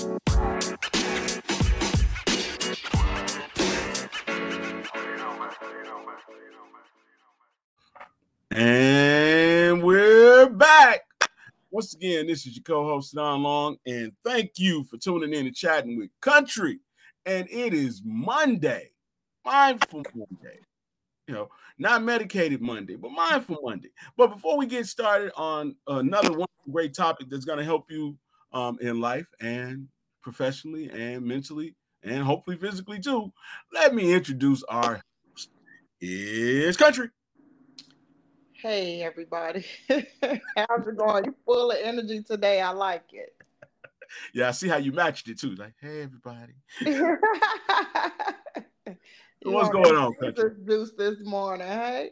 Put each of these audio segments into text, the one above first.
And we're back. Once again, this is your co-host Don Long, and thank you for tuning in and chatting with Countree. And it is Monday, mindful Monday. You know, not medicated Monday, but mindful Monday. But before we get started on another one great topic that's going to help you um, in life and professionally and mentally and hopefully physically too, let me introduce our. It's Countree. Hey everybody, how's it going? You're full of energy today. I like it. yeah, I see how you matched it too. Like, hey everybody. what's going on, Countree? Juice this morning, hey.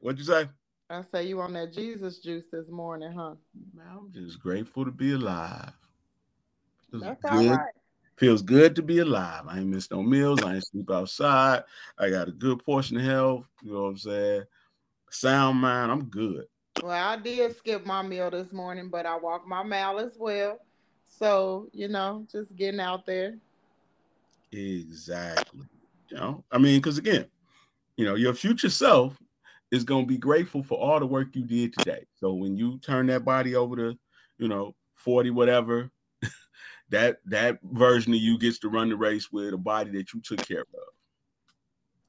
What'd you say? I say you on that Jesus juice this morning, huh? Man, I'm just grateful to be alive. That's good. all right. Feels good to be alive. I ain't missed no meals. I ain't sleep outside. I got a good portion of health. You know what I'm saying? Sound mind. I'm good. Well, I did skip my meal this morning, but I walked my mile as well. So, you know, just getting out there. Exactly. You know, I mean, because again, you know, your future self is going to be grateful for all the work you did today. So when you turn that body over to, you know, 40, whatever, that that version of you gets to run the race with a body that you took care of.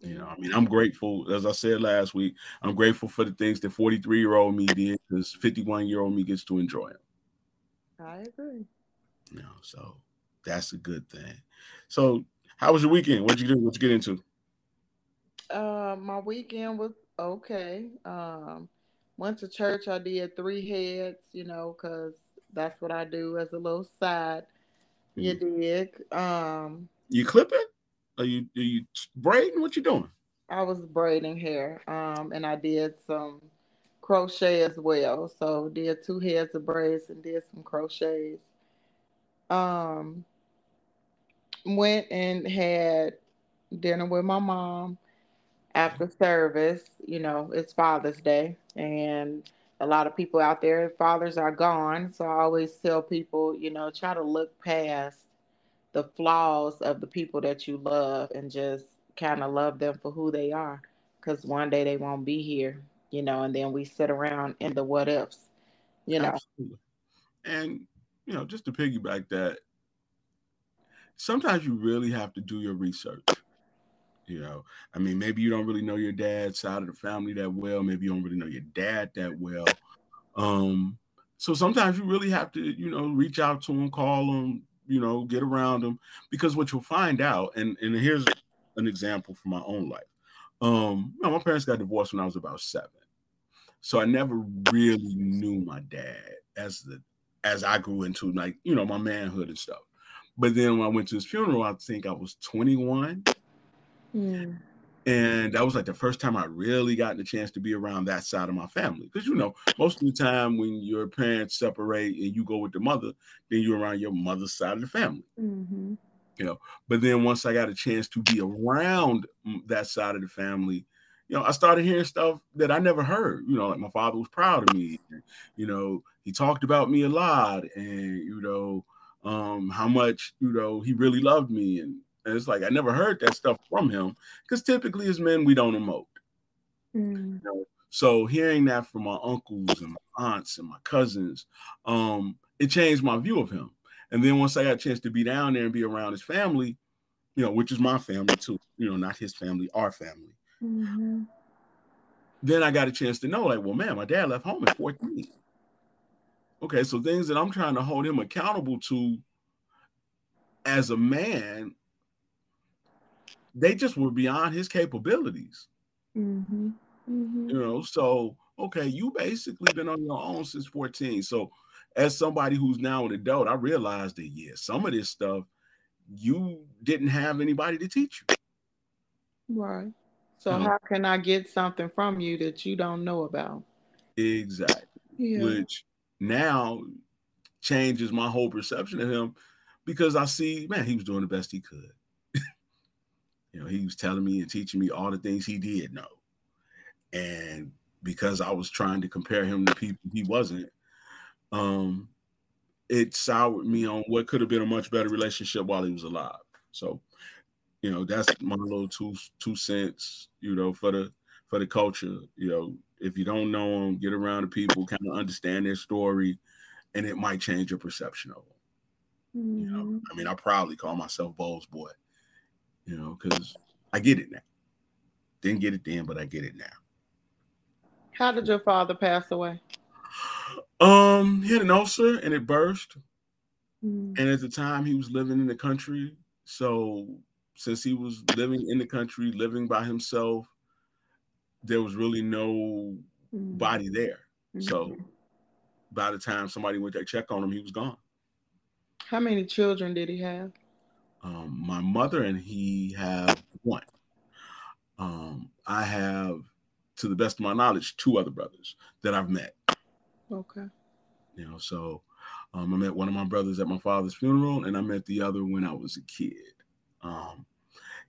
You know, I mean, I'm grateful, as I said last week, I'm grateful for the things that 43 year old me did because 51 year old me gets to enjoy them. I agree. You know, so that's a good thing. So, how was your weekend? What'd you do? What'd you get into? Uh, my weekend was okay. Um, went to church. I did three heads, you know, because that's what I do as a little side you mm. dig? Um, you clipping? Are you are you braiding? What you doing? I was braiding hair, um, and I did some crochet as well. So did two heads of braids and did some crochets. Um, went and had dinner with my mom after service. You know, it's Father's Day, and a lot of people out there, fathers are gone. So I always tell people, you know, try to look past the flaws of the people that you love and just kind of love them for who they are. Because one day they won't be here, you know, and then we sit around in the what ifs, you know. Absolutely. And, you know, just to piggyback that, sometimes you really have to do your research. You know, I mean, maybe you don't really know your dad's side of the family that well. Maybe you don't really know your dad that well. Um, so sometimes you really have to, you know, reach out to them, call them, you know, get around them, because what you'll find out, and and here's an example from my own life. Um, you know, my parents got divorced when I was about seven, so I never really knew my dad as the as I grew into like you know my manhood and stuff. But then when I went to his funeral, I think I was 21. Mm. And that was like the first time I really got the chance to be around that side of my family. Because you know, most of the time when your parents separate and you go with the mother, then you're around your mother's side of the family. Mm-hmm. You know, but then once I got a chance to be around that side of the family, you know, I started hearing stuff that I never heard. You know, like my father was proud of me. You know, he talked about me a lot, and you know, um, how much you know he really loved me, and and it's like I never heard that stuff from him because typically as men we don't emote. Mm. You know? So hearing that from my uncles and my aunts and my cousins, um, it changed my view of him. And then once I got a chance to be down there and be around his family, you know, which is my family too, you know, not his family, our family. Mm-hmm. Then I got a chance to know, like, well, man, my dad left home at 14. Okay, so things that I'm trying to hold him accountable to as a man they just were beyond his capabilities. Mm-hmm. Mm-hmm. You know, so okay, you basically been on your own since 14. So, as somebody who's now an adult, I realized that yeah, some of this stuff you didn't have anybody to teach you. Right. So, how can I get something from you that you don't know about? Exactly. Yeah. Which now changes my whole perception of him because I see, man, he was doing the best he could. You know, he was telling me and teaching me all the things he did know. And because I was trying to compare him to people he wasn't, um, it soured me on what could have been a much better relationship while he was alive. So, you know, that's my little two two cents, you know, for the for the culture. You know, if you don't know them, get around the people, kind of understand their story, and it might change your perception of them. Mm-hmm. You know, mm-hmm. I mean, I proudly call myself Bowles boy, you know, because I get it now. Didn't get it then, but I get it now. How did your father pass away? Um, he had an ulcer and it burst. Mm. And at the time, he was living in the country. So, since he was living in the country, living by himself, there was really no mm. body there. Mm-hmm. So, by the time somebody went to check on him, he was gone. How many children did he have? Um, my mother and he have one. Um, I have, to the best of my knowledge, two other brothers that I've met. Okay. You know, so um, I met one of my brothers at my father's funeral, and I met the other when I was a kid. Um,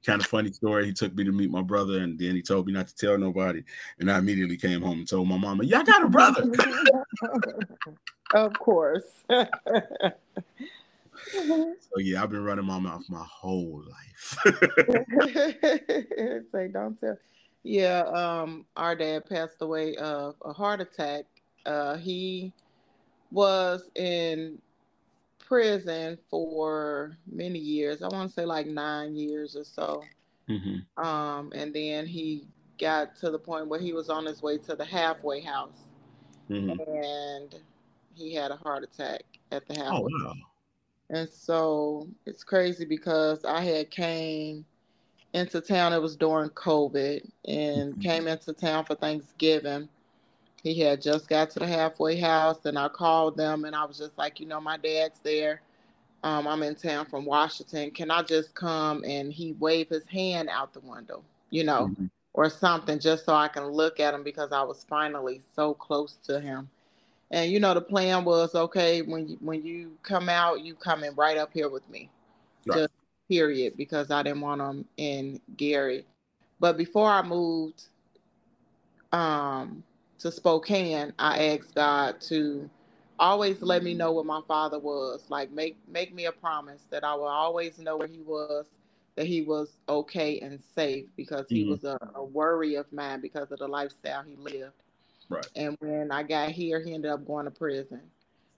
kind of funny story. He took me to meet my brother, and then he told me not to tell nobody. And I immediately came home and told my mama, "Yeah, I got a brother." of course. so yeah, I've been running my mouth my whole life. Say, don't tell. Yeah, um, our dad passed away of a heart attack uh, he was in prison for many years. I want to say like nine years or so. Mm-hmm. Um, and then he got to the point where he was on his way to the halfway house, mm-hmm. and he had a heart attack at the oh, halfway. Oh, wow. And so it's crazy because I had came into town. It was during COVID, and mm-hmm. came into town for Thanksgiving he had just got to the halfway house and I called them and I was just like, you know, my dad's there. Um, I'm in town from Washington. Can I just come and he waved his hand out the window, you know, mm-hmm. or something just so I can look at him because I was finally so close to him. And you know, the plan was okay when you when you come out, you coming right up here with me. Right. Just period, because I didn't want them in Gary. But before I moved, um, to Spokane, I asked God to always let me know where my father was. Like make make me a promise that I will always know where he was, that he was okay and safe because he mm-hmm. was a, a, worry of mine because of the lifestyle he lived. Right. And when I got here, he ended up going to prison.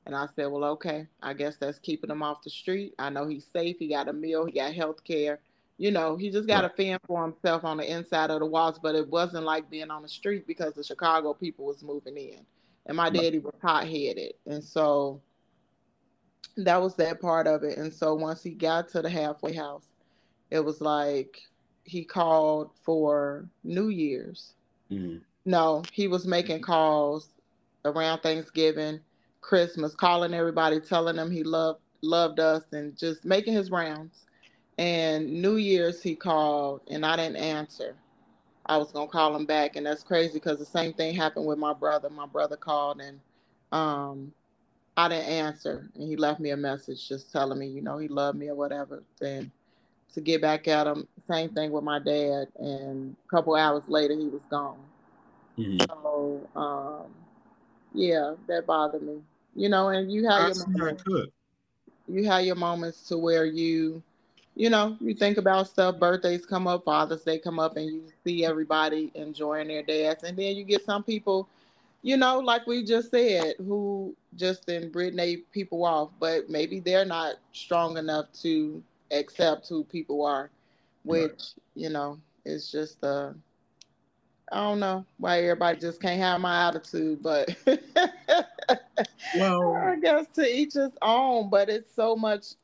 And I said, Well, okay, I guess that's keeping him off the street. I know he's safe, he got a meal, he got health care you know, he just got right. a fan for himself on the inside of the walls, but it wasn't like being on the street because the Chicago people was moving in. And my daddy was hot headed. And so that was that part of it. And so once he got to the halfway house, it was like he called for New Year's. Mm-hmm. No, he was making calls around Thanksgiving, Christmas, calling everybody, telling them he loved loved us and just making his rounds and New Year's he called and I didn't answer. I was gonna call him back, and that's crazy because the same thing happened with my brother. My brother called and um, I didn't answer, and he left me a message just telling me, you know, he loved me or whatever. Then to get back at him, same thing with my dad, and a couple hours later he was gone. Mm-hmm. So um, yeah, that bothered me. You know, and you have your moments, you have your moments to where you you know, you think about stuff, birthdays come up, Father's Day come up, and you see everybody enjoying their dads. And then you get some people, you know, like we just said, who just then Brittany people off, but maybe they're not strong enough to accept who people are, which, right. you know, is just uh I don't know why everybody just can't have my attitude, but well, I guess to each his own. But it's so much,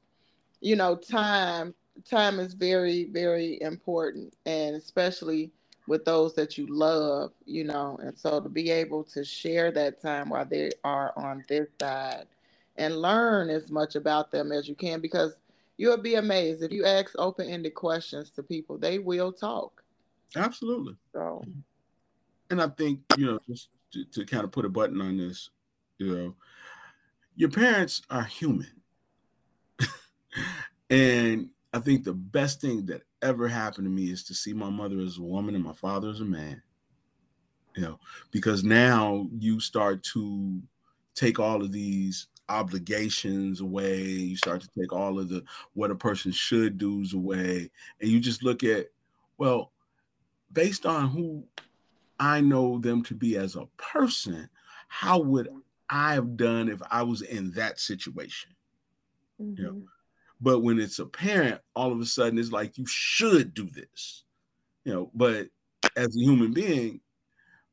you know, time time is very, very important, and especially with those that you love, you know. And so to be able to share that time while they are on this side and learn as much about them as you can, because you'll be amazed if you ask open ended questions to people, they will talk. Absolutely. So, and I think, you know, just to, to kind of put a button on this, you know, your parents are human. and I think the best thing that ever happened to me is to see my mother as a woman and my father as a man. You know, because now you start to take all of these obligations away. You start to take all of the what a person should do's away, and you just look at well, based on who I know them to be as a person, how would I have done if I was in that situation? Mm-hmm. You know, mm-hmm. but when it's a parent, all of a sudden it's like you should do this, you know. But as a human being,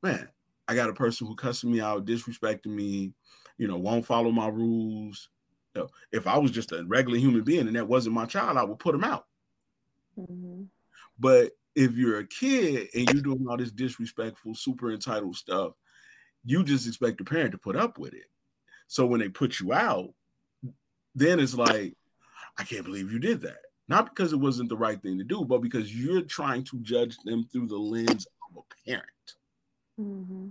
man, I got a person who cussing me out, disrespecting me, you know, won't follow my rules. You know, if I was just a regular human being and that wasn't my child, I would put him out. Mm-hmm. But if you're a kid and you're doing all this disrespectful, super entitled stuff, you just expect the parent to put up with it. So when they put you out, then it's like, I can't believe you did that. Not because it wasn't the right thing to do, but because you're trying to judge them through the lens of a parent. Mm-hmm.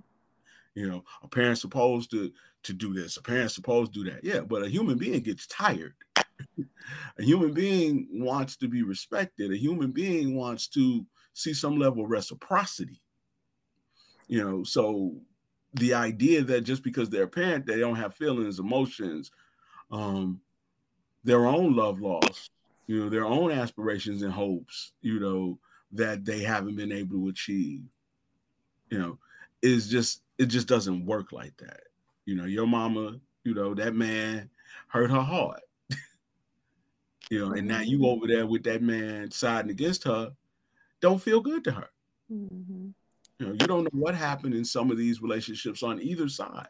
You know, a parent's supposed to to do this. A parent's supposed to do that. Yeah, but a human being gets tired. a human being wants to be respected. A human being wants to see some level of reciprocity. You know, so the idea that just because they're a parent, they don't have feelings, emotions, um, their own love loss, you know, their own aspirations and hopes, you know, that they haven't been able to achieve, you know, is just it just doesn't work like that. You know, your mama, you know, that man hurt her heart. you know, and now you over there with that man siding against her, don't feel good to her. Mm-hmm. You know, you don't know what happened in some of these relationships on either side.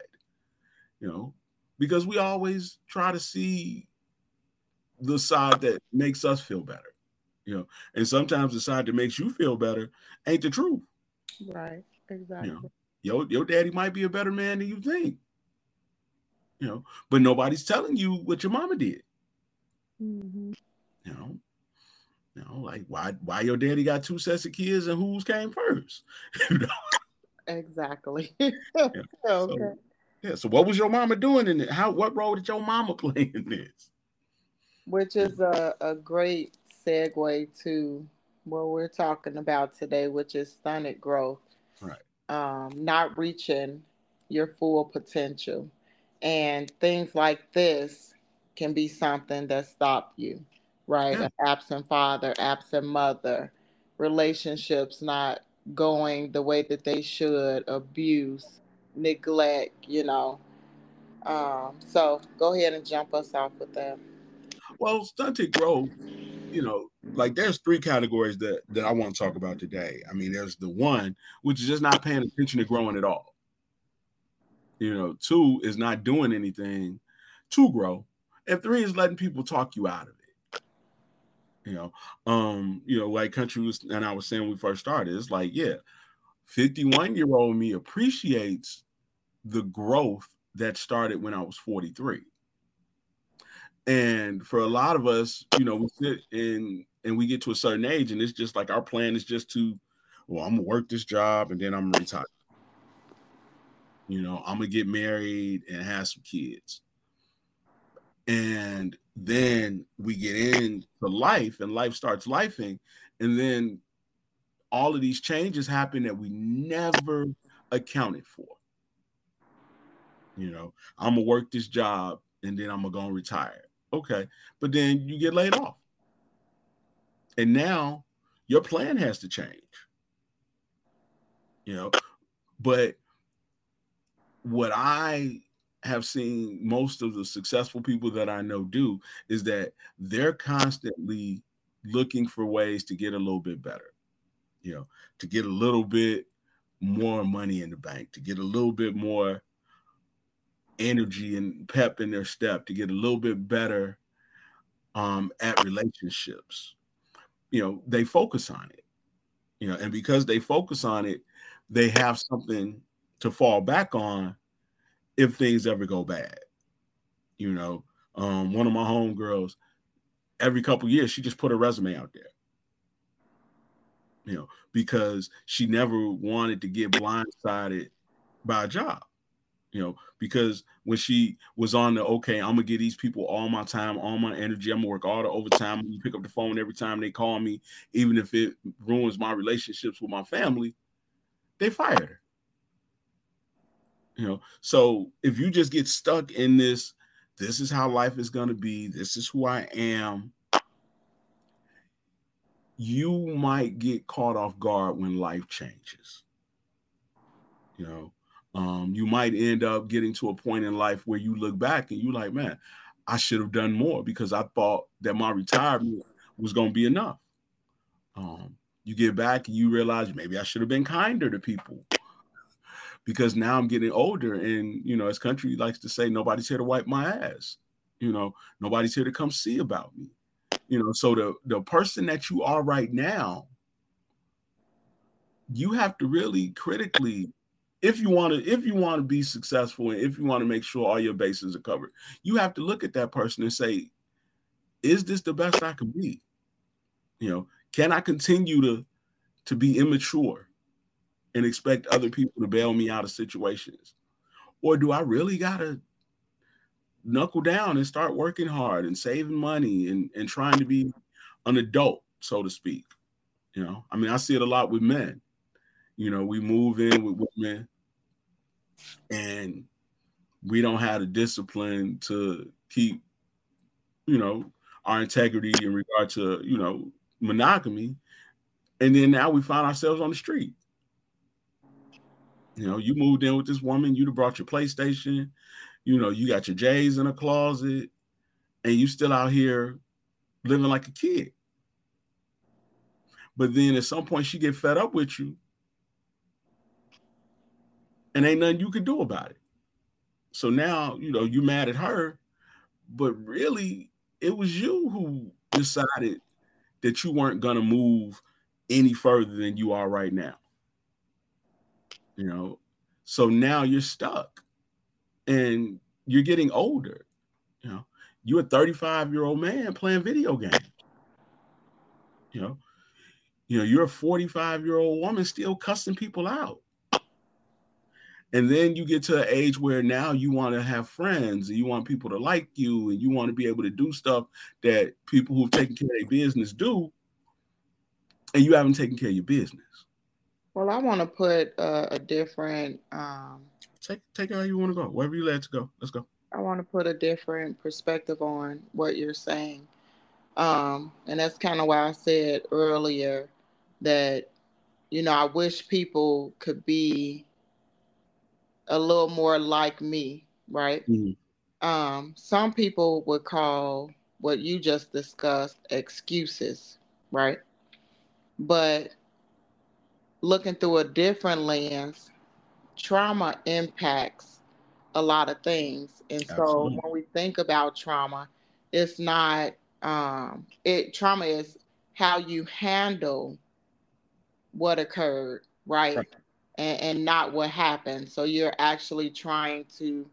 You know, because we always try to see the side that makes us feel better. You know, and sometimes the side that makes you feel better ain't the truth. Right. Exactly. You know, your your daddy might be a better man than you think you know, but nobody's telling you what your mama did. Mm-hmm. You know, you know, like why why your daddy got two sets of kids and whose came first? you know? Exactly. yeah. okay. So, yeah. So what was your mama doing in it? How what role did your mama play in this? Which is a, a great segue to what we're talking about today, which is stunted growth. Right. Um, not reaching your full potential. And things like this can be something that stop you, right? Yeah. Absent father, absent mother, relationships not going the way that they should, abuse, neglect, you know. Um, so go ahead and jump us off with that. Well, stunted growth, you know, like there's three categories that that I want to talk about today. I mean, there's the one which is just not paying attention to growing at all. You know, two is not doing anything to grow, and three is letting people talk you out of it. You know, um, you know, like Countree was, and I was saying we first started, it's like, yeah, 51 year old me appreciates the growth that started when I was 43. And for a lot of us, you know, we sit in and we get to a certain age, and it's just like our plan is just to, well, I'm gonna work this job and then I'm gonna retire. You know, I'm gonna get married and have some kids. And then we get into life and life starts lifing. And then all of these changes happen that we never accounted for. You know, I'm gonna work this job and then I'm gonna go and retire. Okay. But then you get laid off. And now your plan has to change. You know, but what I have seen most of the successful people that I know do is that they're constantly looking for ways to get a little bit better, you know, to get a little bit more money in the bank, to get a little bit more energy and pep in their step, to get a little bit better um, at relationships. You know, they focus on it, you know, and because they focus on it, they have something to fall back on if things ever go bad. You know, um, one of my homegirls, every couple years, she just put a resume out there. You know, because she never wanted to get blindsided by a job. You know, because when she was on the okay, I'm gonna give these people all my time, all my energy. I'm gonna work all the overtime. Pick up the phone every time they call me, even if it ruins my relationships with my family. They fired her. You know, so if you just get stuck in this this is how life is going to be. This is who I am. You might get caught off guard when life changes. You know, um, you might end up getting to a point in life where you look back and you're like, man, I should have done more because I thought that my retirement was going to be enough. Um, you get back and you realize maybe I should have been kinder to people because now I'm getting older, and you know, as Countree likes to say, nobody's here to wipe my ass. You know, nobody's here to come see about me. You know, so the the person that you are right now, you have to really critically if you want to if you want to be successful and if you want to make sure all your bases are covered you have to look at that person and say is this the best i can be you know can i continue to to be immature and expect other people to bail me out of situations or do i really gotta knuckle down and start working hard and saving money and, and trying to be an adult so to speak you know i mean i see it a lot with men you know, we move in with women and we don't have the discipline to keep, you know, our integrity in regard to, you know, monogamy. And then now we find ourselves on the street. You know, you moved in with this woman, you'd have brought your PlayStation, you know, you got your J's in a closet, and you still out here living like a kid. But then at some point she get fed up with you and ain't nothing you could do about it. So now, you know, you mad at her, but really it was you who decided that you weren't to move any further than you are right now. You know, so now you're stuck and you're getting older. You know, you're a 35 year old man playing video games. You know, you know, you're a 45 year old woman still cussing people out. And then you get to an age where now you want to have friends and you want people to like you and you want to be able to do stuff that people who've taken care of their business do. And you haven't taken care of your business. Well, I want to put uh, a different. Um, take take it how you want to go. Wherever you let to go. Let's go. I want to put a different perspective on what you're saying. Um, and that's kind of why I said earlier that, you know, I wish people could be a little more like me, right? Mm-hmm. Um, some people would call what you just discussed excuses, right? But looking through a different lens, trauma impacts a lot of things. And Absolutely. so when we think about trauma, it's not um it trauma is how you handle what occurred, right? right and, and not what happened. So you're actually trying to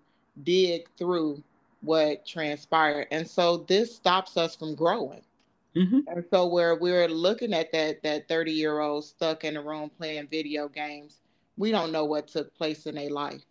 dig through what transpired. And so this stops us from growing. Mm-hmm. And so where we're looking at that that 30 year old stuck in a room playing video games, we don't know what took place in their life.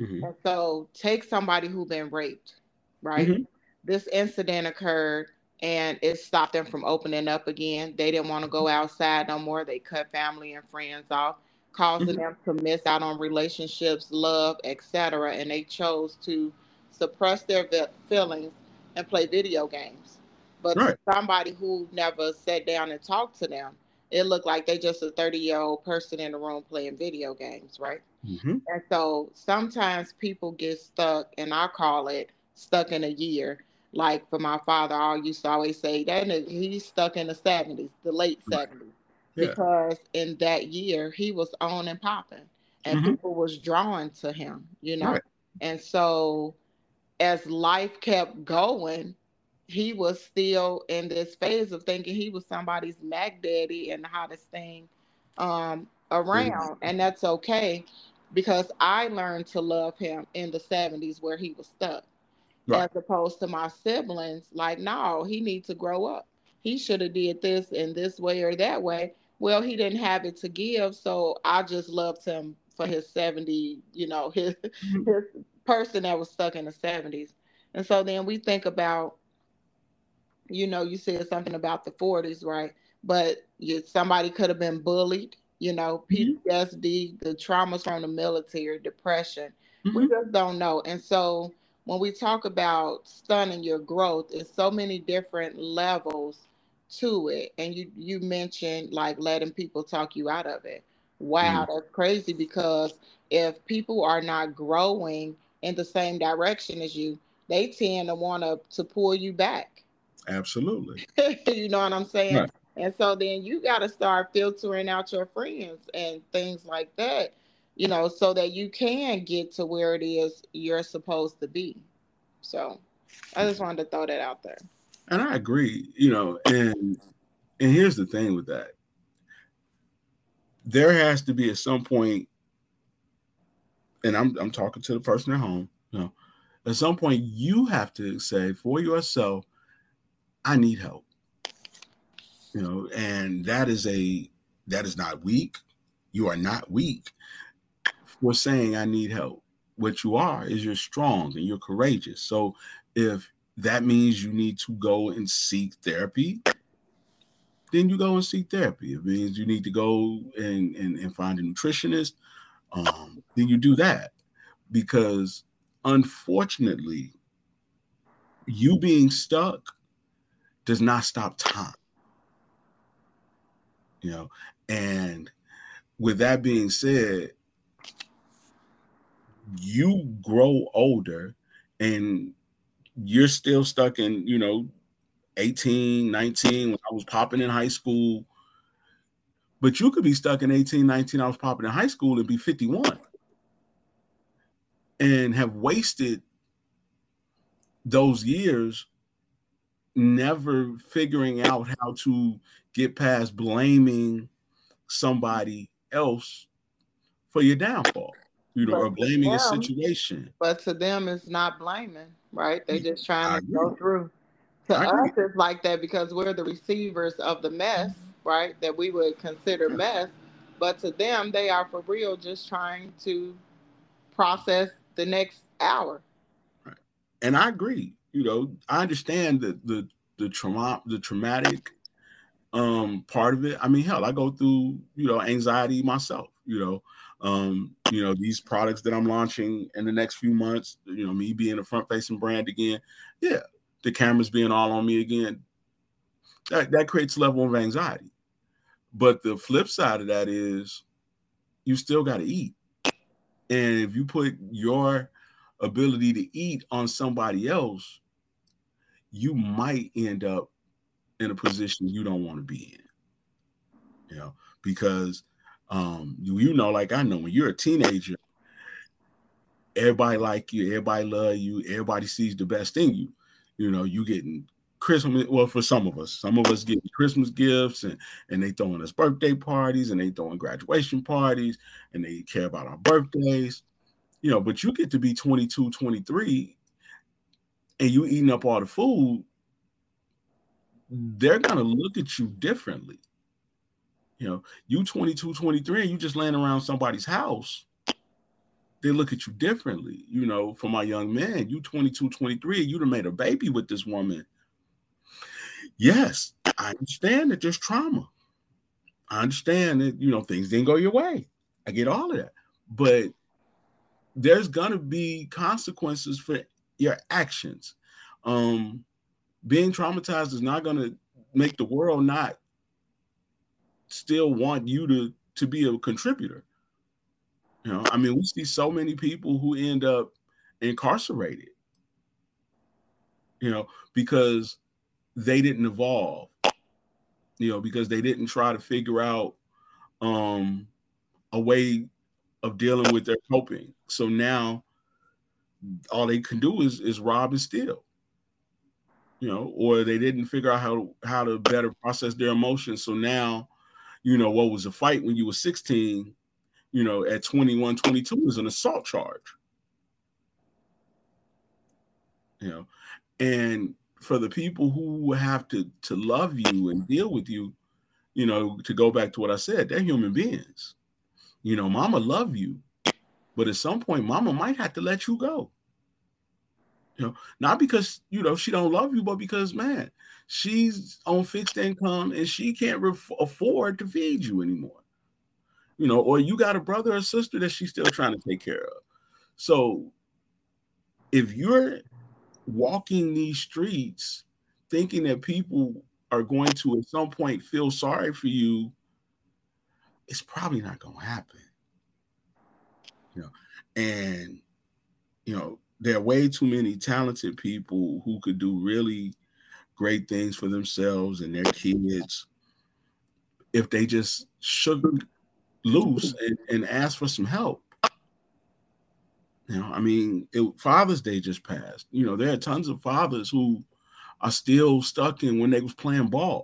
Mm-hmm. And so take somebody who's been raped, right? Mm-hmm. This incident occurred and it stopped them from opening up again. They didn't want to go outside no more. They cut family and friends off causing mm-hmm. them to miss out on relationships, love, etc. And they chose to suppress their feelings and play video games. But right. somebody who never sat down and talked to them, it looked like they just a 30 year old person in the room playing video games, right? Mm-hmm. And so sometimes people get stuck, and I call it stuck in a year. Like for my father, I used to always say that he's stuck in the 70s, the late 70s yeah. because in that year he was on and popping and mm-hmm. people was drawn to him you know right. and so as life kept going he was still in this phase of thinking he was somebody's mac daddy and the hottest thing um, around mm-hmm. and that's okay because i learned to love him in the 70s where he was stuck right. as opposed to my siblings like no he needs to grow up he should have did this in this way or that way well, he didn't have it to give, so I just loved him for his 70, you know, his mm-hmm. his person that was stuck in the 70s. And so then we think about, you know, you said something about the 40s, right? But you, somebody could have been bullied, you know, PTSD, mm-hmm. the traumas from the military, depression. Mm-hmm. We just don't know. And so when we talk about stunning your growth, it's so many different levels to it. And you you mentioned like letting people talk you out of it. Wow, mm. that's crazy because if people are not growing in the same direction as you, they tend to want to to pull you back. Absolutely. you know what I'm saying? Right. And so then you got to start filtering out your friends and things like that, you know, so that you can get to where it is you're supposed to be. So I just wanted to throw that out there. And I agree, you know, and and here's the thing with that. There has to be at some point, and I'm I'm talking to the person at home, you know, at some point you have to say for yourself, I need help. You know, and that is a that is not weak. You are not weak for saying I need help. What you are is you're strong and you're courageous. So if that means you need to go and seek therapy, then you go and seek therapy. It means you need to go and, and, and find a nutritionist, um, then you do that. Because unfortunately, you being stuck does not stop time. You know, and with that being said, you grow older and you're still stuck in, you know, 18, 19 when I was popping in high school. But you could be stuck in 18, 19, I was popping in high school and be 51 and have wasted those years never figuring out how to get past blaming somebody else for your downfall, you know, but or blaming them, a situation. But to them, it's not blaming, right? They're just trying to go through. To I us, agree. it's like that because we're the receivers of the mess, right? That we would consider mess. But to them, they are for real just trying to process the next hour. Right. And I agree you know, I understand the the the trauma, the traumatic um part of it. I mean, hell, I go through, you know, anxiety myself, you know. Um, you know, these products that I'm launching in the next few months, you know, me being a front facing brand again, yeah, the cameras being all on me again, that, that creates a level of anxiety. But the flip side of that is you still got to eat. And if you put your ability to eat on somebody else, you might end up in a position you don't want to be in. You know, because um, you, you know, like I know, when you're a teenager, everybody like you, everybody love you, everybody sees the best in you. You know, you getting Christmas. Well, for some of us, some of us getting Christmas gifts and and they throwing us birthday parties and they throwing graduation parties and they care about our birthdays. You know, but you get to be 22, 23 and you eating up all the food, they're gonna look at you differently. You know, you 22, 23, and you just laying around somebody's house, they look at you differently. You know, for my young man, you 22, 23, you'd have made a baby with this woman. Yes, I understand that there's trauma. I understand that, you know, things didn't go your way. I get all of that. But there's gonna be consequences for your actions. Um, being traumatized is not going to make the world not still want you to to be a contributor. You know, I mean, we see so many people who end up incarcerated. You know, because they didn't evolve. You know, because they didn't try to figure out um, a way of dealing with their coping. So now all they can do is is rob and steal you know or they didn't figure out how to how to better process their emotions. So now you know what was a fight when you were 16 you know at 21 22 is an assault charge. You know and for the people who have to to love you and deal with you you know to go back to what i said they're human beings. You know mama love you but at some point, mama might have to let you go. You know, not because you know she don't love you, but because man, she's on fixed income and she can't re- afford to feed you anymore. You know, or you got a brother or sister that she's still trying to take care of. So if you're walking these streets thinking that people are going to at some point feel sorry for you, it's probably not going to happen. And you know, there are way too many talented people who could do really great things for themselves and their kids if they just shook loose and, and asked for some help. You know, I mean, it, Father's Day just passed. You know, there are tons of fathers who are still stuck in when they was playing ball.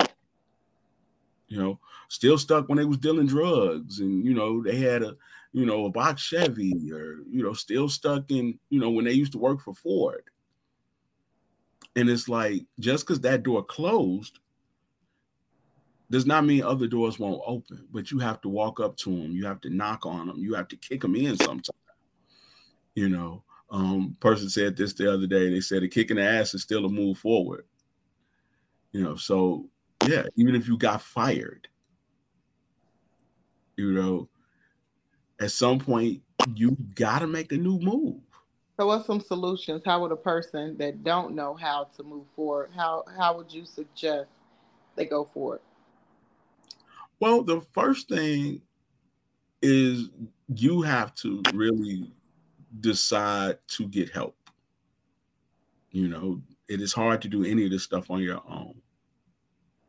You know, still stuck when they was dealing drugs, and you know they had a, you know, a box Chevy, or you know, still stuck in, you know, when they used to work for Ford. And it's like just because that door closed does not mean other doors won't open, but you have to walk up to them, you have to knock on them, you have to kick them in sometimes. You know, um, person said this the other day. They said a kick in the ass is still a move forward. You know, so yeah, even if you got fired, you know, at some point you got to make a new move. So, what's some solutions? How would a person that don't know how to move forward? How how would you suggest they go for it? Well, the first thing is you have to really decide to get help. You know, it is hard to do any of this stuff on your own.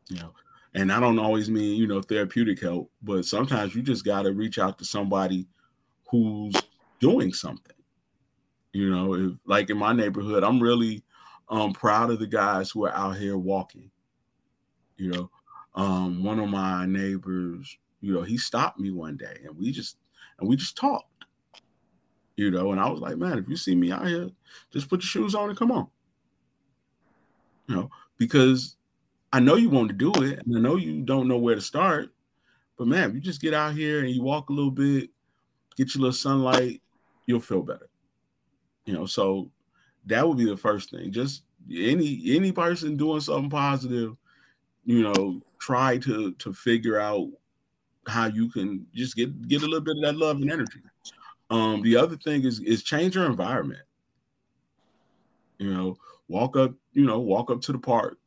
You know, and I don't always mean, you know, therapeutic help, but sometimes you just got to reach out to somebody who's doing something. You know, if, like in my neighborhood, I'm really um, proud of the guys who are out here walking. You know, um, one of my neighbors, you know, he stopped me one day and we just and we just talked. You know, and I was like, man, if you see me out here, just put your shoes on and come on. You know, because I know you want to do it, and I know you don't know where to start. But man, if you just get out here and you walk a little bit, get your little sunlight, you'll feel better. You know, so that would be the first thing. Just any any person doing something positive, you know, try to to figure out how you can just get get a little bit of that love and energy. Um, the other thing is is change your environment. You know, walk up, you know, walk up to the park.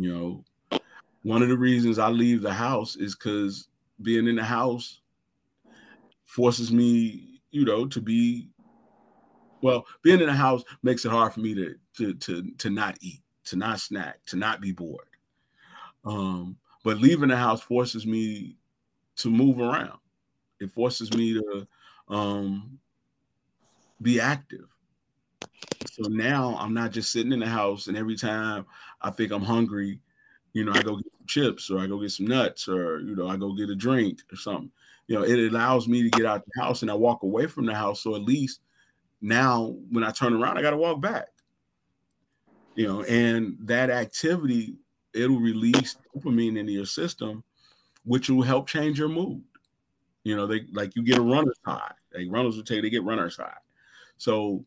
You know, one of the reasons I leave the house is because being in the house forces me, you know, to be well, being in the house makes it hard for me to to to to not eat, to not snack, to not be bored. Um, but leaving the house forces me to move around. It forces me to um, be active. So now I'm not just sitting in the house and every time I think I'm hungry, you know, I go get some chips or I go get some nuts or you know, I go get a drink or something. You know, it allows me to get out the house and I walk away from the house. So at least now when I turn around, I got to walk back. You know, and that activity it'll release dopamine into your system, which will help change your mood. You know, they like you get a runner's high. Like runners will tell you they get runner's high. So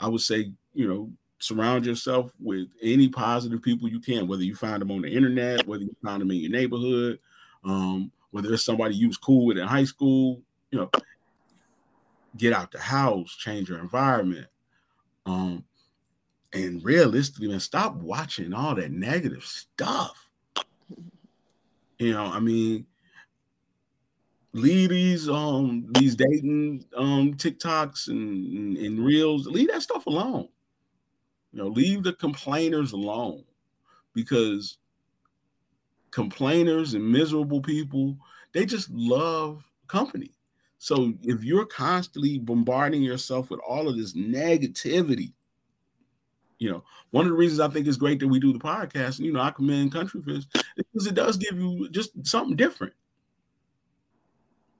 I would say, you know, surround yourself with any positive people you can, whether you find them on the internet, whether you find them in your neighborhood, um, whether it's somebody you was cool with in high school, you know, get out the house, change your environment. Um, and realistically, man, stop watching all that negative stuff. You know, I mean, leave these um these dating um TikToks and, and, and reels, leave that stuff alone. You know, leave the complainers alone because complainers and miserable people, they just love company. So if you're constantly bombarding yourself with all of this negativity, you know, one of the reasons I think it's great that we do the podcast, and you know, I commend Country Fish because it does give you just something different.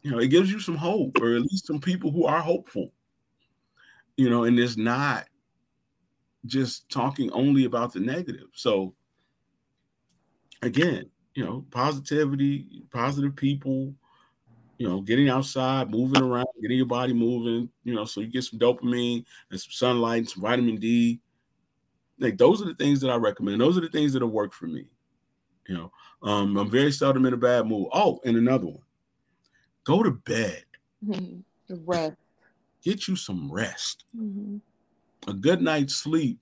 You know, it gives you some hope, or at least some people who are hopeful. You know, and it's not just talking only about the negative. So again, you know, positivity, positive people, you know, getting outside, moving around, getting your body moving, you know, so you get some dopamine and some sunlight and some vitamin D like those are the things that I recommend. Those are the things that have worked for me. You know, um, I'm very seldom in a bad mood. Oh, and another one. Go to bed. Mm-hmm. Rest. Get you some rest. Mm-hmm. A good night's sleep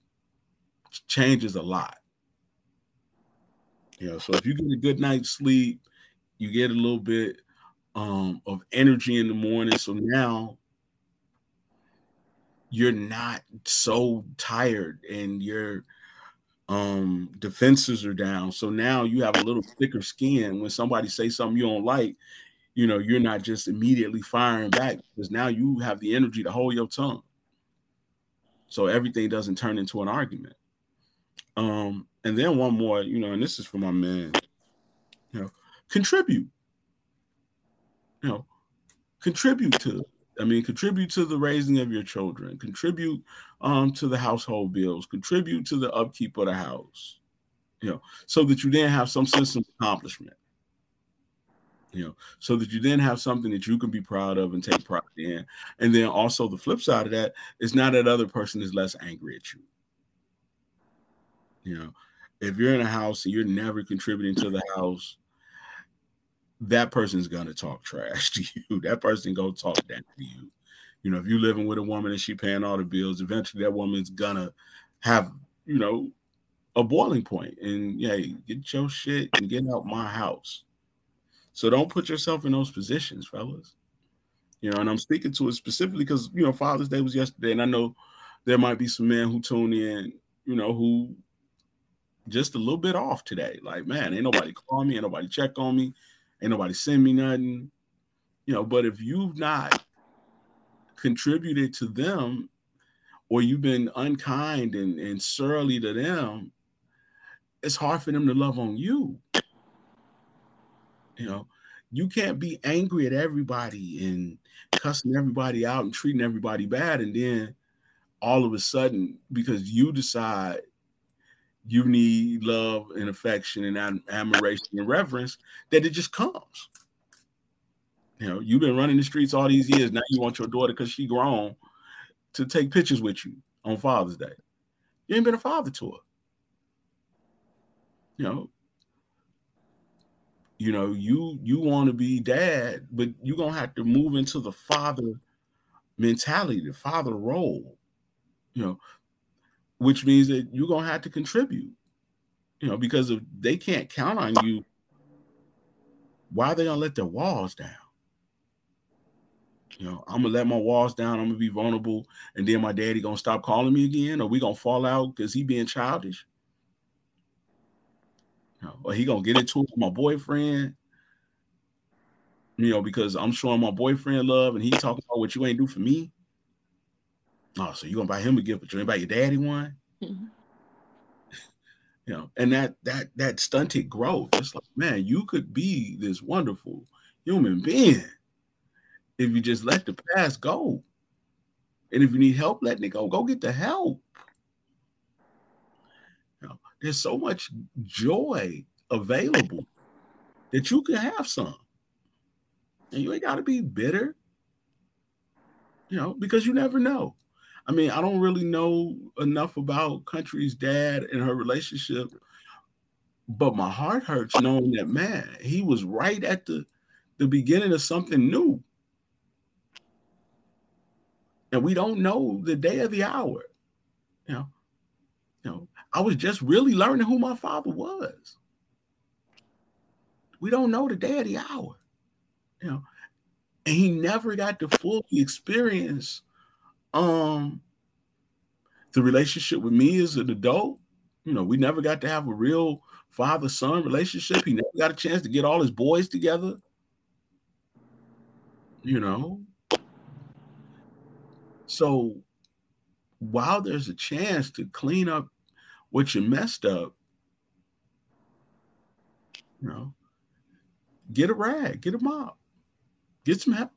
changes a lot. You know, so if you get a good night's sleep, you get a little bit um, of energy in the morning. So now you're not so tired and your um, defenses are down. So now you have a little thicker skin. When somebody say something you don't like, you know, you're not just immediately firing back because now you have the energy to hold your tongue. So everything doesn't turn into an argument. Um, and then one more, you know, and this is for my man, you know, contribute. You know, contribute to, I mean, contribute to the raising of your children, contribute um to the household bills, contribute to the upkeep of the house, you know, so that you then have some sense of accomplishment. You know, so that you then have something that you can be proud of and take pride in. And then also the flip side of that is now that other person is less angry at you. You know, if you're in a house and you're never contributing to the house, that person's gonna talk trash to you. That person gonna talk down to you. You know, if you're living with a woman and she paying all the bills, eventually that woman's gonna have, you know, a boiling point. And yeah, get your shit and get out my house. So don't put yourself in those positions, fellas. You know, and I'm speaking to it specifically because you know Father's Day was yesterday, and I know there might be some men who tune in, you know, who just a little bit off today. Like, man, ain't nobody call me, ain't nobody check on me, ain't nobody send me nothing. You know, but if you've not contributed to them or you've been unkind and, and surly to them, it's hard for them to love on you. You know, you can't be angry at everybody and cussing everybody out and treating everybody bad. And then all of a sudden, because you decide you need love and affection and admiration and reverence that it just comes. You know, you've been running the streets all these years. Now you want your daughter because she grown to take pictures with you on Father's Day. You ain't been a father to her. You know, you know, you you want to be dad, but you're gonna have to move into the father mentality, the father role. You know, which means that you're gonna have to contribute. You know, because if they can't count on you, why are they gonna let their walls down? You know, I'm gonna let my walls down. I'm gonna be vulnerable, and then my daddy gonna stop calling me again, or we gonna fall out because he being childish. Or he gonna get into it with my boyfriend. You know, because I'm showing my boyfriend love, and he talking about what you ain't do for me. Oh, so you gonna buy him a gift, but you ain't buy your daddy one? Mm-hmm. you know, and that that that stunted growth. It's like, man, you could be this wonderful human being if you just let the past go. And if you need help letting it go, go get the help. You know, there's so much joy available that you can have some. And you ain't got to be bitter, you know, because you never know. I mean, I don't really know enough about Countree's dad and her relationship, but my heart hurts knowing that man, he was right at the the beginning of something new. And we don't know the day of the hour. You know, you know, I was just really learning who my father was. We don't know the day of the hour. You know, and he never got to fully experience um the relationship with me as an adult. You know, we never got to have a real father son relationship. He never got a chance to get all his boys together. You know, so while there's a chance to clean up what you messed up, you know, get a rag, get a mop, get some help.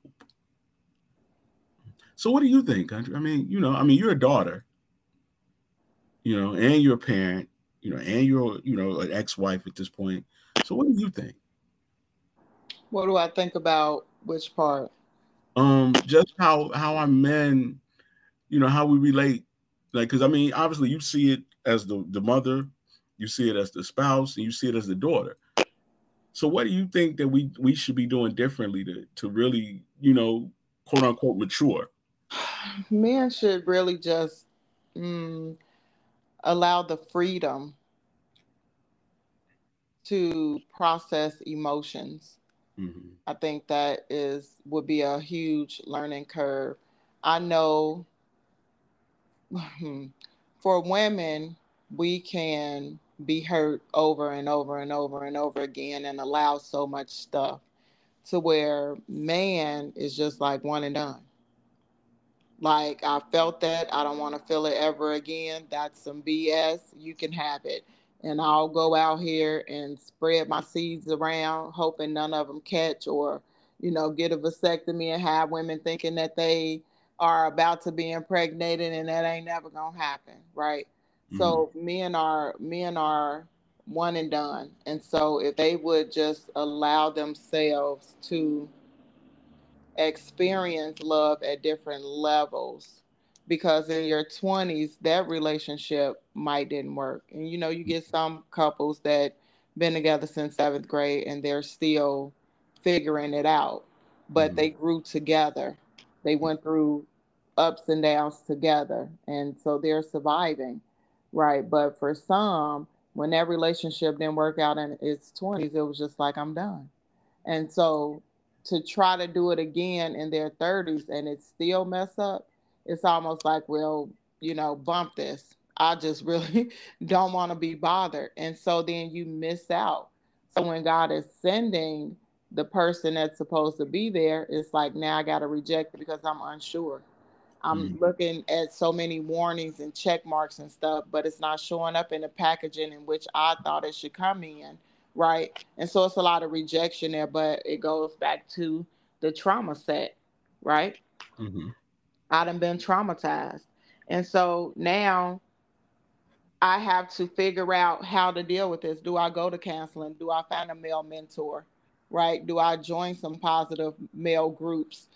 So what do you think, Countree? I mean, you know, I mean, you're a daughter, you know, and you're a parent, you know, and you're, you know, an ex-wife at this point. So what do you think? What do I think about which part? Um, just how how our men, you know, how we relate. Like, because I mean, obviously you see it as the the mother, you see it as the spouse, and you see it as the daughter. So what do you think that we we should be doing differently to to really, you know, quote unquote mature? Men should really just mm, allow the freedom to process emotions. Mm-hmm. I think that is would be a huge learning curve. I know for women, we can be hurt over and over and over and over again and allow so much stuff to where man is just like one and done. Like I felt that, I don't want to feel it ever again. That's some BS. You can have it and I'll go out here and spread my seeds around, hoping none of them catch or, you know, get a vasectomy and have women thinking that they are about to be impregnated and that ain't never gonna happen, right? Mm-hmm. So men are men are one and done. And so if they would just allow themselves to experience love at different levels because in your 20s that relationship might didn't work and you know you get some couples that been together since seventh grade and they're still figuring it out but mm-hmm. they grew together they went through ups and downs together and so they're surviving right but for some when that relationship didn't work out in its 20s it was just like i'm done and so to try to do it again in their 30s and it still mess up it's almost like, well, you know, bump this. I just really don't want to be bothered. And so then you miss out. So when God is sending the person that's supposed to be there, it's like now I got to reject it because I'm unsure. I'm mm-hmm. looking at so many warnings and check marks and stuff, but it's not showing up in the packaging in which I thought it should come in. Right. And so it's a lot of rejection there, but it goes back to the trauma set. Right. Mm-hmm. I done been traumatized. And so now I have to figure out how to deal with this. Do I go to counseling? Do I find a male mentor? Right? Do I join some positive male groups?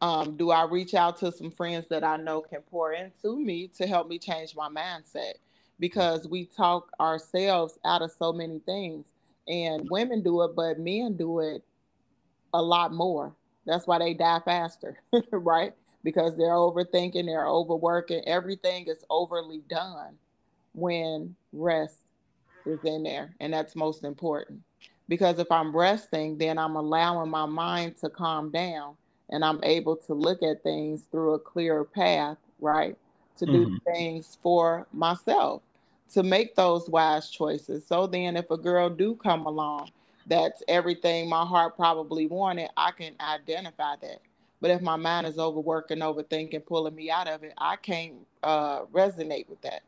Um, do I reach out to some friends that I know can pour into me to help me change my mindset? Because we talk ourselves out of so many things, and women do it, but men do it a lot more. That's why they die faster, right? because they're overthinking, they're overworking. Everything is overly done when rest is in there. And that's most important. Because if I'm resting, then I'm allowing my mind to calm down and I'm able to look at things through a clearer path, right? To do mm-hmm. things for myself, to make those wise choices. So then if a girl do come along that's everything my heart probably wanted, I can identify that. But if my mind is overworking, overthinking, pulling me out of it, I can't uh, resonate with that.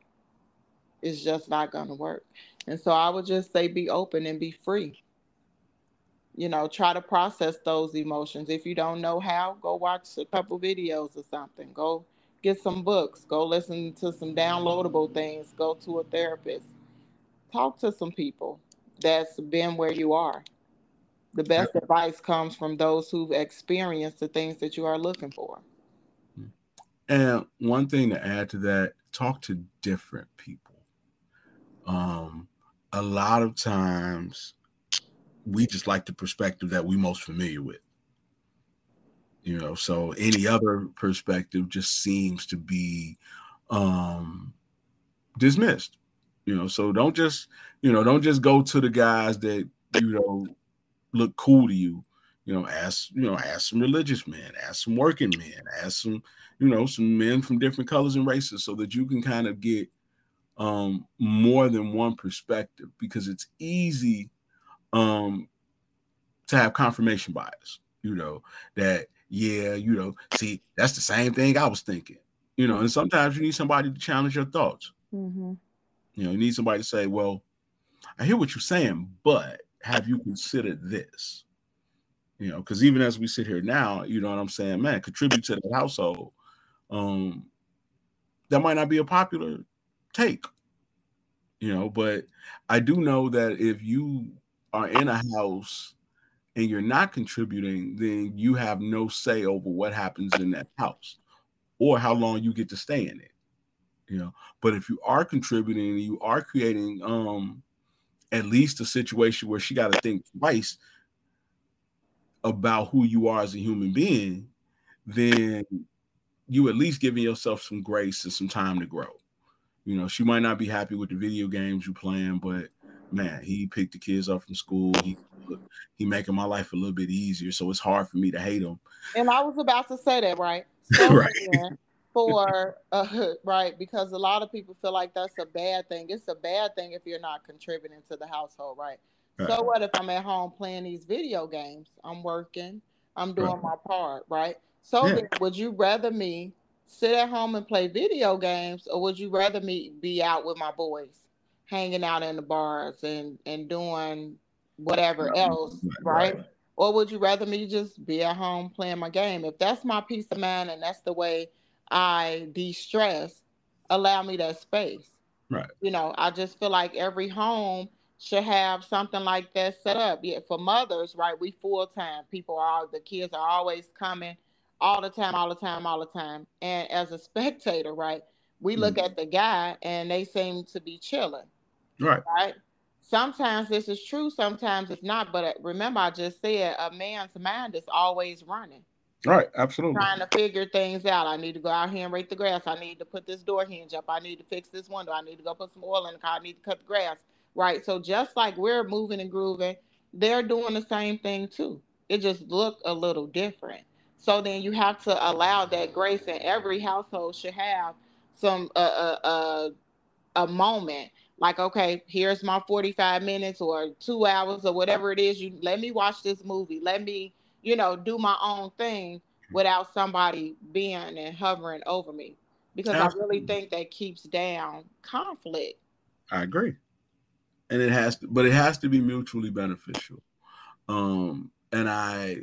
It's just not going to work. And so I would just say be open and be free. You know, try to process those emotions. If you don't know how, go watch a couple videos or something. Go get some books. Go listen to some downloadable things. Go to a therapist. Talk to some people that's been where you are the best yep. advice comes from those who've experienced the things that you are looking for. And one thing to add to that, talk to different people. Um, a lot of times we just like the perspective that we most familiar with. You know, so any other perspective just seems to be um dismissed. You know, so don't just, you know, don't just go to the guys that, you know, look cool to you, you know, ask, you know, ask some religious men, ask some working men, ask some, you know, some men from different colors and races so that you can kind of get um more than one perspective because it's easy um to have confirmation bias, you know, that yeah, you know, see, that's the same thing I was thinking, you know, and sometimes you need somebody to challenge your thoughts. Mm-hmm. You know, you need somebody to say, well, I hear what you're saying, but have you considered this? You know, because even as we sit here now, you know what I'm saying, man, contribute to the household. Um, that might not be a popular take, you know, but I do know that if you are in a house and you're not contributing, then you have no say over what happens in that house or how long you get to stay in it. You know, but if you are contributing you are creating um at least a situation where she got to think twice about who you are as a human being, then you at least giving yourself some grace and some time to grow. You know, she might not be happy with the video games you playing, but man, he picked the kids up from school. He he making my life a little bit easier, so it's hard for me to hate him. And I was about to say that, right? So right. for uh, right because a lot of people feel like that's a bad thing. It's a bad thing if you're not contributing to the household, right? right. So what if I'm at home playing these video games? I'm working. I'm doing right. my part, right? So yeah. then, would you rather me sit at home and play video games, or would you rather me be out with my boys, hanging out in the bars and and doing whatever else, right? right? Or would you rather me just be at home playing my game? If that's my peace of mind and that's the way I de-stress, allow me that space. Right. You know, I just feel like every home should have something like that set up. Yeah, for mothers, right? We full time. People are the kids are always coming all the time, all the time, all the time. And as a spectator, right, we look mm. at the guy and they seem to be chilling. Right. Right. Sometimes this is true, sometimes it's not. But uh, remember, I just said a man's mind is always running. Right, absolutely. Trying to figure things out. I need to go out here and rake the grass. I need to put this door hinge up. I need to fix this window. I need to go put some oil in the car. I need to cut the grass. Right. So just like we're moving and grooving, they're doing the same thing too. It just look a little different. So then you have to allow that grace, and every household should have some uh, uh, uh, a moment like okay here's my 45 minutes or two hours or whatever it is you let me watch this movie let me you know, do my own thing without somebody being and hovering over me. Because Absolutely. I really think that keeps down conflict. I agree. And it has to, but it has to be mutually beneficial. Um, and I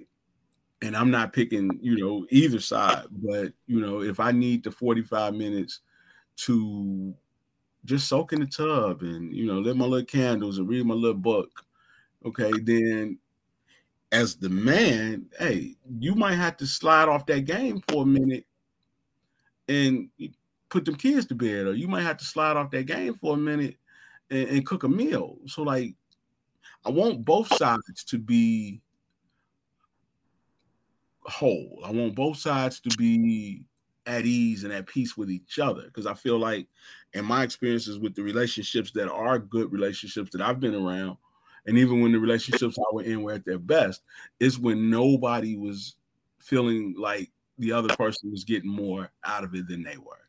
and I'm not picking, you know, either side, but you know, if I need the 45 minutes to just soak in the tub and you know, lit my little candles and read my little book, okay, then as the man, hey, you might have to slide off that game for a minute and put them kids to bed, or you might have to slide off that game for a minute and, and cook a meal. So, like, I want both sides to be whole. I want both sides to be at ease and at peace with each other because I feel like, in my experiences with the relationships that are good relationships that I've been around, and even when the relationships I were in were at their best, is when nobody was feeling like the other person was getting more out of it than they were.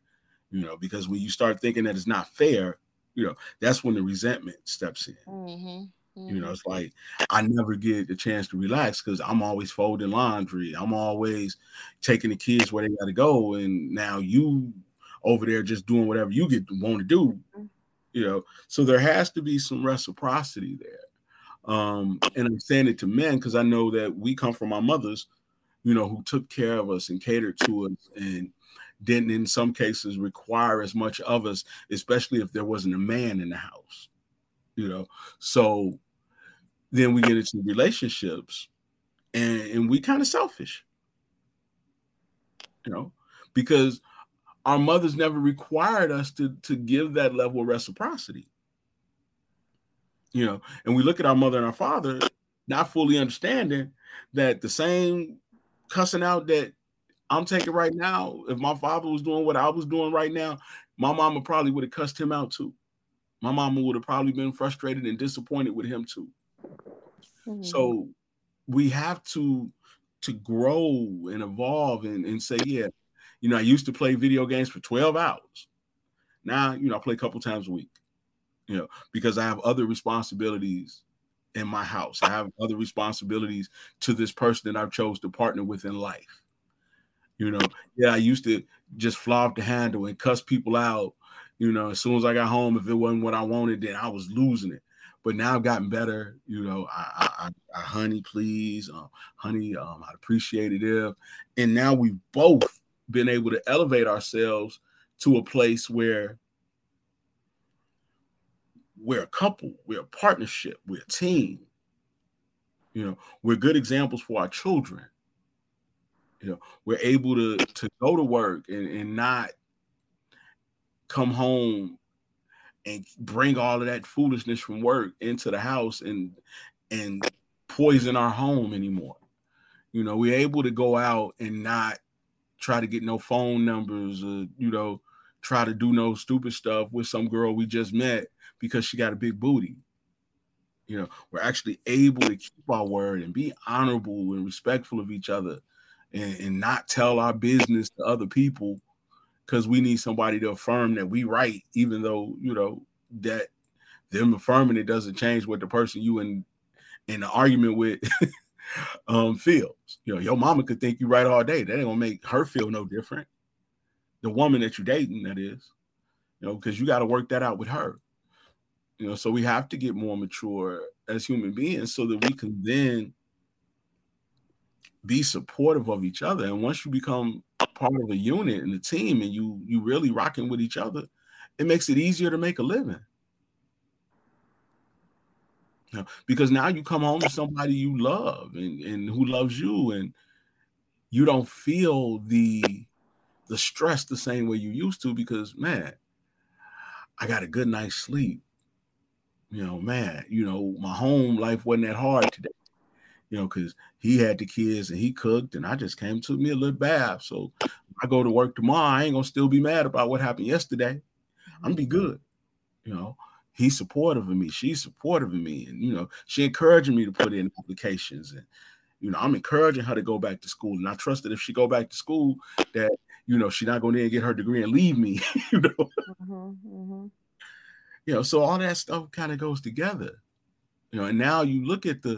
You know, because when you start thinking that it's not fair, you know, that's when the resentment steps in. Mm-hmm. Mm-hmm. You know, it's like I never get the chance to relax because I'm always folding laundry. I'm always taking the kids where they got to go, and now you over there just doing whatever you get to want to do. Mm-hmm. You know, so there has to be some reciprocity there. Um, and I'm saying it to men because I know that we come from our mothers, you know, who took care of us and catered to us and didn't in some cases require as much of us, especially if there wasn't a man in the house, you know. So then we get into relationships and, and we kind of selfish, you know, because our mothers never required us to, to give that level of reciprocity you know, and we look at our mother and our father, not fully understanding that the same cussing out that I'm taking right now, if my father was doing what I was doing right now, my mama probably would have cussed him out too. My mama would have probably been frustrated and disappointed with him too. Mm-hmm. So we have to to grow and evolve and, and say, yeah, you know, I used to play video games for 12 hours. Now, you know, I play a couple times a week you know, because I have other responsibilities in my house. I have other responsibilities to this person that I've chose to partner with in life. You know, yeah, I used to just fly off the handle and cuss people out. You know, as soon as I got home, if it wasn't what I wanted, then I was losing it. But now I've gotten better. You know, I, I, I honey, please, um, honey, um, I appreciate it if. And now we've both been able to elevate ourselves to a place where we're a couple, we're a partnership, we're a team. You know, we're good examples for our children. You know, we're able to to go to work and, and not come home and bring all of that foolishness from work into the house and and poison our home anymore. You know, we're able to go out and not try to get no phone numbers or you know try to do no stupid stuff with some girl we just met because she got a big booty. You know, we're actually able to keep our word and be honorable and respectful of each other and, and not tell our business to other people because we need somebody to affirm that we right, even though, you know, that them affirming it doesn't change what the person you in in the argument with um feels. You know, your mama could think you right all day. That ain't gonna make her feel no different. The woman that you're dating, that is, you know, because you got to work that out with her. You know, so we have to get more mature as human beings so that we can then be supportive of each other. And once you become part of a unit and a team and you you really rocking with each other, it makes it easier to make a living. Know, because now you come home to somebody you love and, and who loves you and you don't feel the the stress the same way you used to because man, I got a good night's sleep you know, man, you know, my home life wasn't that hard today, you know, because he had the kids and he cooked, and I just came to me a little bath. So I go to work tomorrow, I ain't gonna still be mad about what happened yesterday. I'm gonna be good, you know. He's supportive of me, she's supportive of me, and you know, she encouraging me to put in applications and you know, I'm encouraging her to go back to school. And I trust that if she go back to school, that you know, she's not going to get her degree and leave me, you know. Mm-hmm, mm-hmm you know so all that stuff kind of goes together you know and now you look at the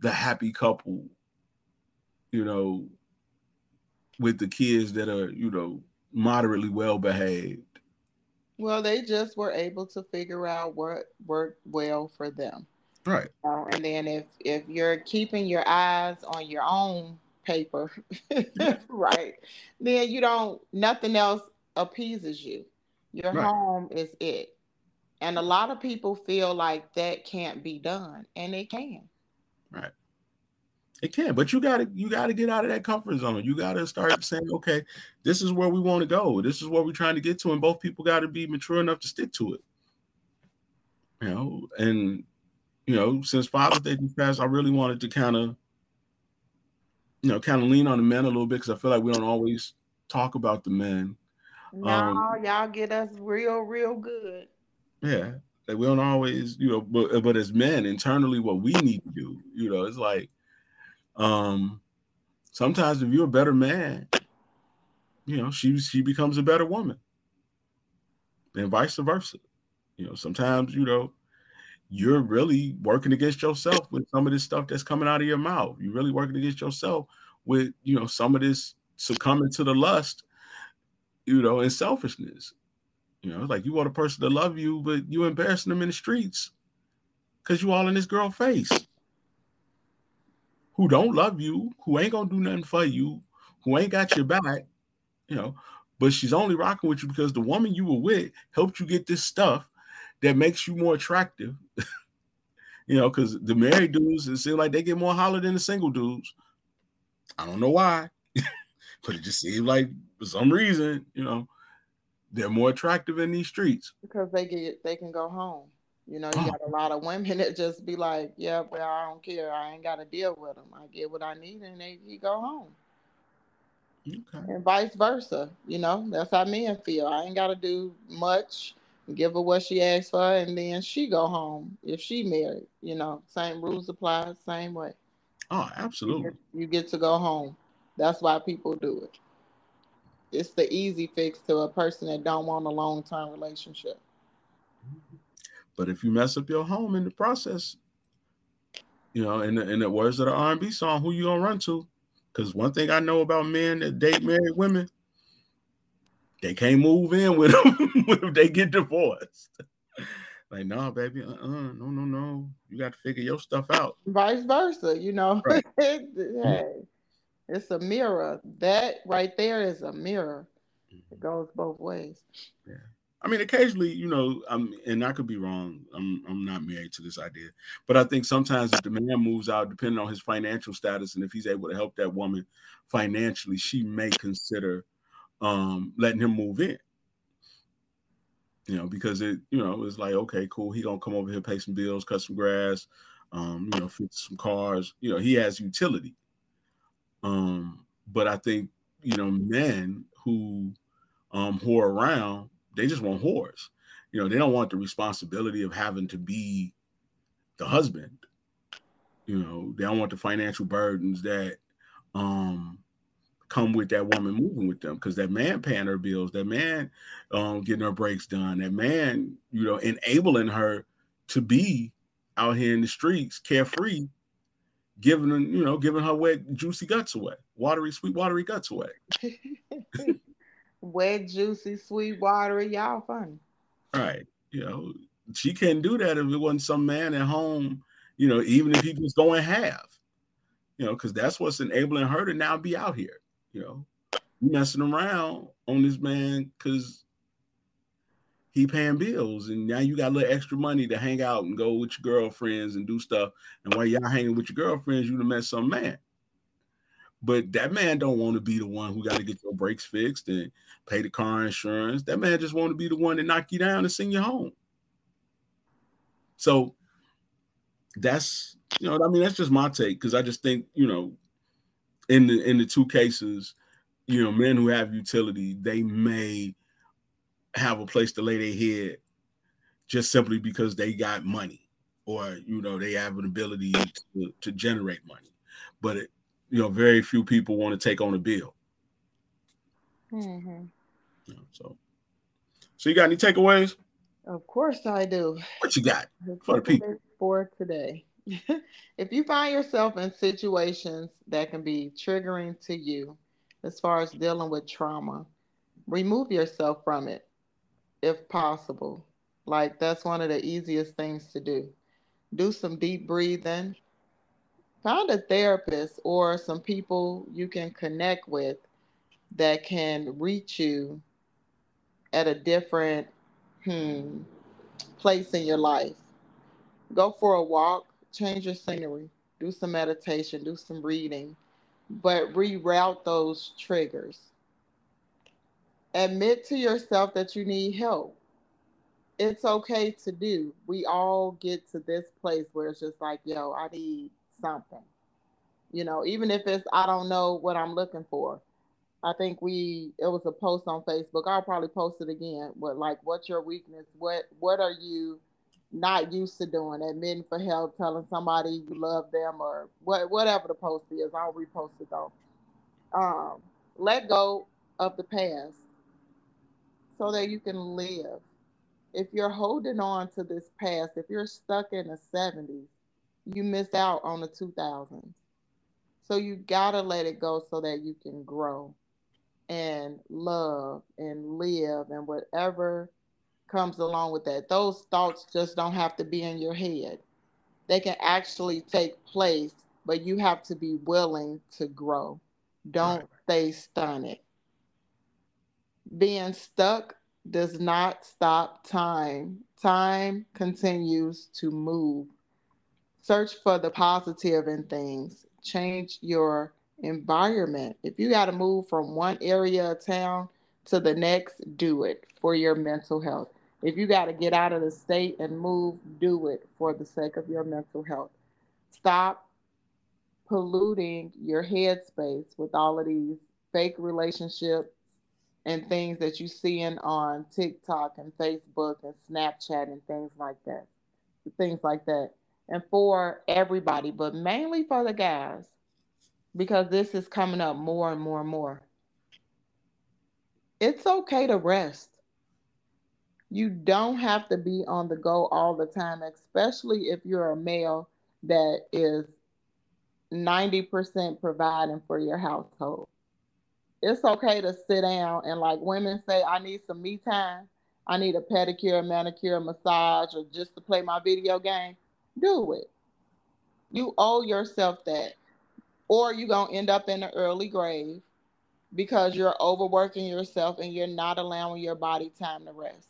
the happy couple you know with the kids that are you know moderately well behaved well they just were able to figure out what worked well for them right uh, and then if if you're keeping your eyes on your own paper right then you don't nothing else appeases you your right. home is it. And a lot of people feel like that can't be done, and it can. Right. It can, but you gotta you gotta get out of that comfort zone. You gotta start saying, okay, this is where we want to go. This is what we're trying to get to, and both people got to be mature enough to stick to it. You know, and you know, since Father's Day passed, I really wanted to kind of, you know, kind of lean on the men a little bit because I feel like we don't always talk about the men no, um, y'all get us real, real good. Yeah. Like we don't always, you know, but but as men, internally, what we need to do, you know, it's like um sometimes if you're a better man, you know, she she becomes a better woman. And vice versa. You know, sometimes, you know, you're really working against yourself with some of this stuff that's coming out of your mouth. You're really working against yourself with, you know, some of this succumbing to the lust you know, and selfishness. You know, like you want a person to love you, but you embarrassing them in the streets because you all in this girl face. Who don't love you, who ain't gonna do nothing for you, who ain't got your back, you know, but she's only rocking with you because the woman you were with helped you get this stuff that makes you more attractive. you know, because the married dudes, it seems like they get more holler than the single dudes. I don't know why, but it just seems like for some reason, you know, they're more attractive in these streets because they get they can go home. You know, you oh. got a lot of women that just be like, "Yeah, well, I don't care. I ain't got to deal with them. I get what I need, and they you go home." Okay. And vice versa. You know, that's how men feel. I ain't got to do much. Give her what she asks for, and then she go home if she married. You know, same rules apply, same way. Oh, absolutely. You get, you get to go home. That's why people do it it's the easy fix to a person that don't want a long term relationship. But if you mess up your home in the process, you know, in the, in the words of the R and B song, who you gonna run to? Because one thing I know about men that date married women, they can't move in with them if they get divorced. like, nah, baby, uh, uh no, no, no, you got to figure your stuff out. Vice versa, you know. Right. hey, it's a mirror. That right there is a mirror. It mm-hmm. goes both ways. Yeah. I mean, occasionally, you know, I'm, and I could be wrong. I'm, I'm not married to this idea, but I think sometimes if the man moves out, depending on his financial status, and if he's able to help that woman financially, she may consider um, letting him move in. You know, because it, you know, it's like, okay, cool. He gonna come over here, pay some bills, cut some grass, um, you know, fix some cars. You know, he has utility. Um, but I think you know men who um, whore around. They just want whores. You know, they don't want the responsibility of having to be the husband. You know, they don't want the financial burdens that um come with that woman moving with them because that man paying her bills, that man um, getting her breaks done, that man, you know, enabling her to be out here in the streets carefree, giving you know, giving her wet, juicy guts away, watery, sweet, watery guts away. wet, juicy, sweet, watery, y'all funny. Right. You know, she can't do that if it wasn't some man at home, you know, even if he was going half, you know, because that's what's enabling her to now be out here. You know, messing around on this man because he paying bills, and now you got a little extra money to hang out and go with your girlfriends and do stuff. And while y'all hanging with your girlfriends, you done met some man. But that man don't want to be the one who got to get your brakes fixed and pay the car insurance. That man just want to be the one to knock you down and send you home. So that's you know, I mean, that's just my take because I just think you know in the in the two cases, you know, men who have utility, they may have a place to lay their head just simply because they got money or you know they have an ability to, to generate money. But it, you know very few people want to take on a bill. Mm-hmm. you know, so so you got any takeaways? Of course i do. What you got for the people? for today. If you find yourself in situations that can be triggering to you as far as dealing with trauma, remove yourself from it if possible. Like that's one of the easiest things to do. Do some deep breathing. Find a therapist or some people you can connect with that can reach you at a different hmm, place in your life. Go for a walk, change your scenery, do some meditation, do some reading, but reroute those triggers. Admit to yourself that you need help. It's okay to do. We all get to this place where it's just like, yo, I need something. You know, even if it's I don't know what I'm looking for. I think we it was a post on Facebook. I'll probably post it again. But like what's your weakness? What what are you not used to doing, admitting for help, telling somebody you love them, or what, whatever the post is. I'll repost it though. Um, let go of the past so that you can live. If you're holding on to this past, if you're stuck in the 70s, you missed out on the 2000s. So you gotta let it go so that you can grow and love and live and whatever comes along with that. Those thoughts just don't have to be in your head. They can actually take place, but you have to be willing to grow. Don't right. stay stunned. Being stuck does not stop time. Time continues to move. Search for the positive in things. Change your environment. If you got to move from one area of town to the next, do it for your mental health. If you got to get out of the state and move, do it for the sake of your mental health. Stop polluting your headspace with all of these fake relationships and things that you see in on TikTok and Facebook and Snapchat and things like that. Things like that. And for everybody, but mainly for the guys, because this is coming up more and more and more. It's okay to rest you don't have to be on the go all the time, especially if you're a male that is 90% providing for your household. It's okay to sit down and, like women say, I need some me time. I need a pedicure, manicure, massage, or just to play my video game. Do it. You owe yourself that. Or you're going to end up in an early grave because you're overworking yourself and you're not allowing your body time to rest.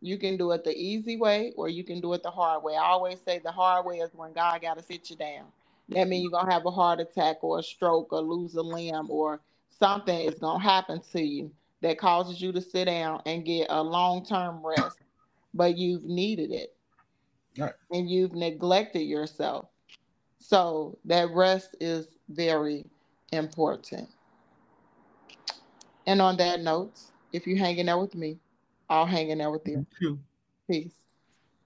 You can do it the easy way or you can do it the hard way. I always say the hard way is when God got to sit you down. That means you're going to have a heart attack or a stroke or lose a limb or something is going to happen to you that causes you to sit down and get a long term rest, but you've needed it. Right. And you've neglected yourself. So that rest is very important. And on that note, If you're hanging out with me, I'll hanging out with you. You. Peace.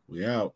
We out.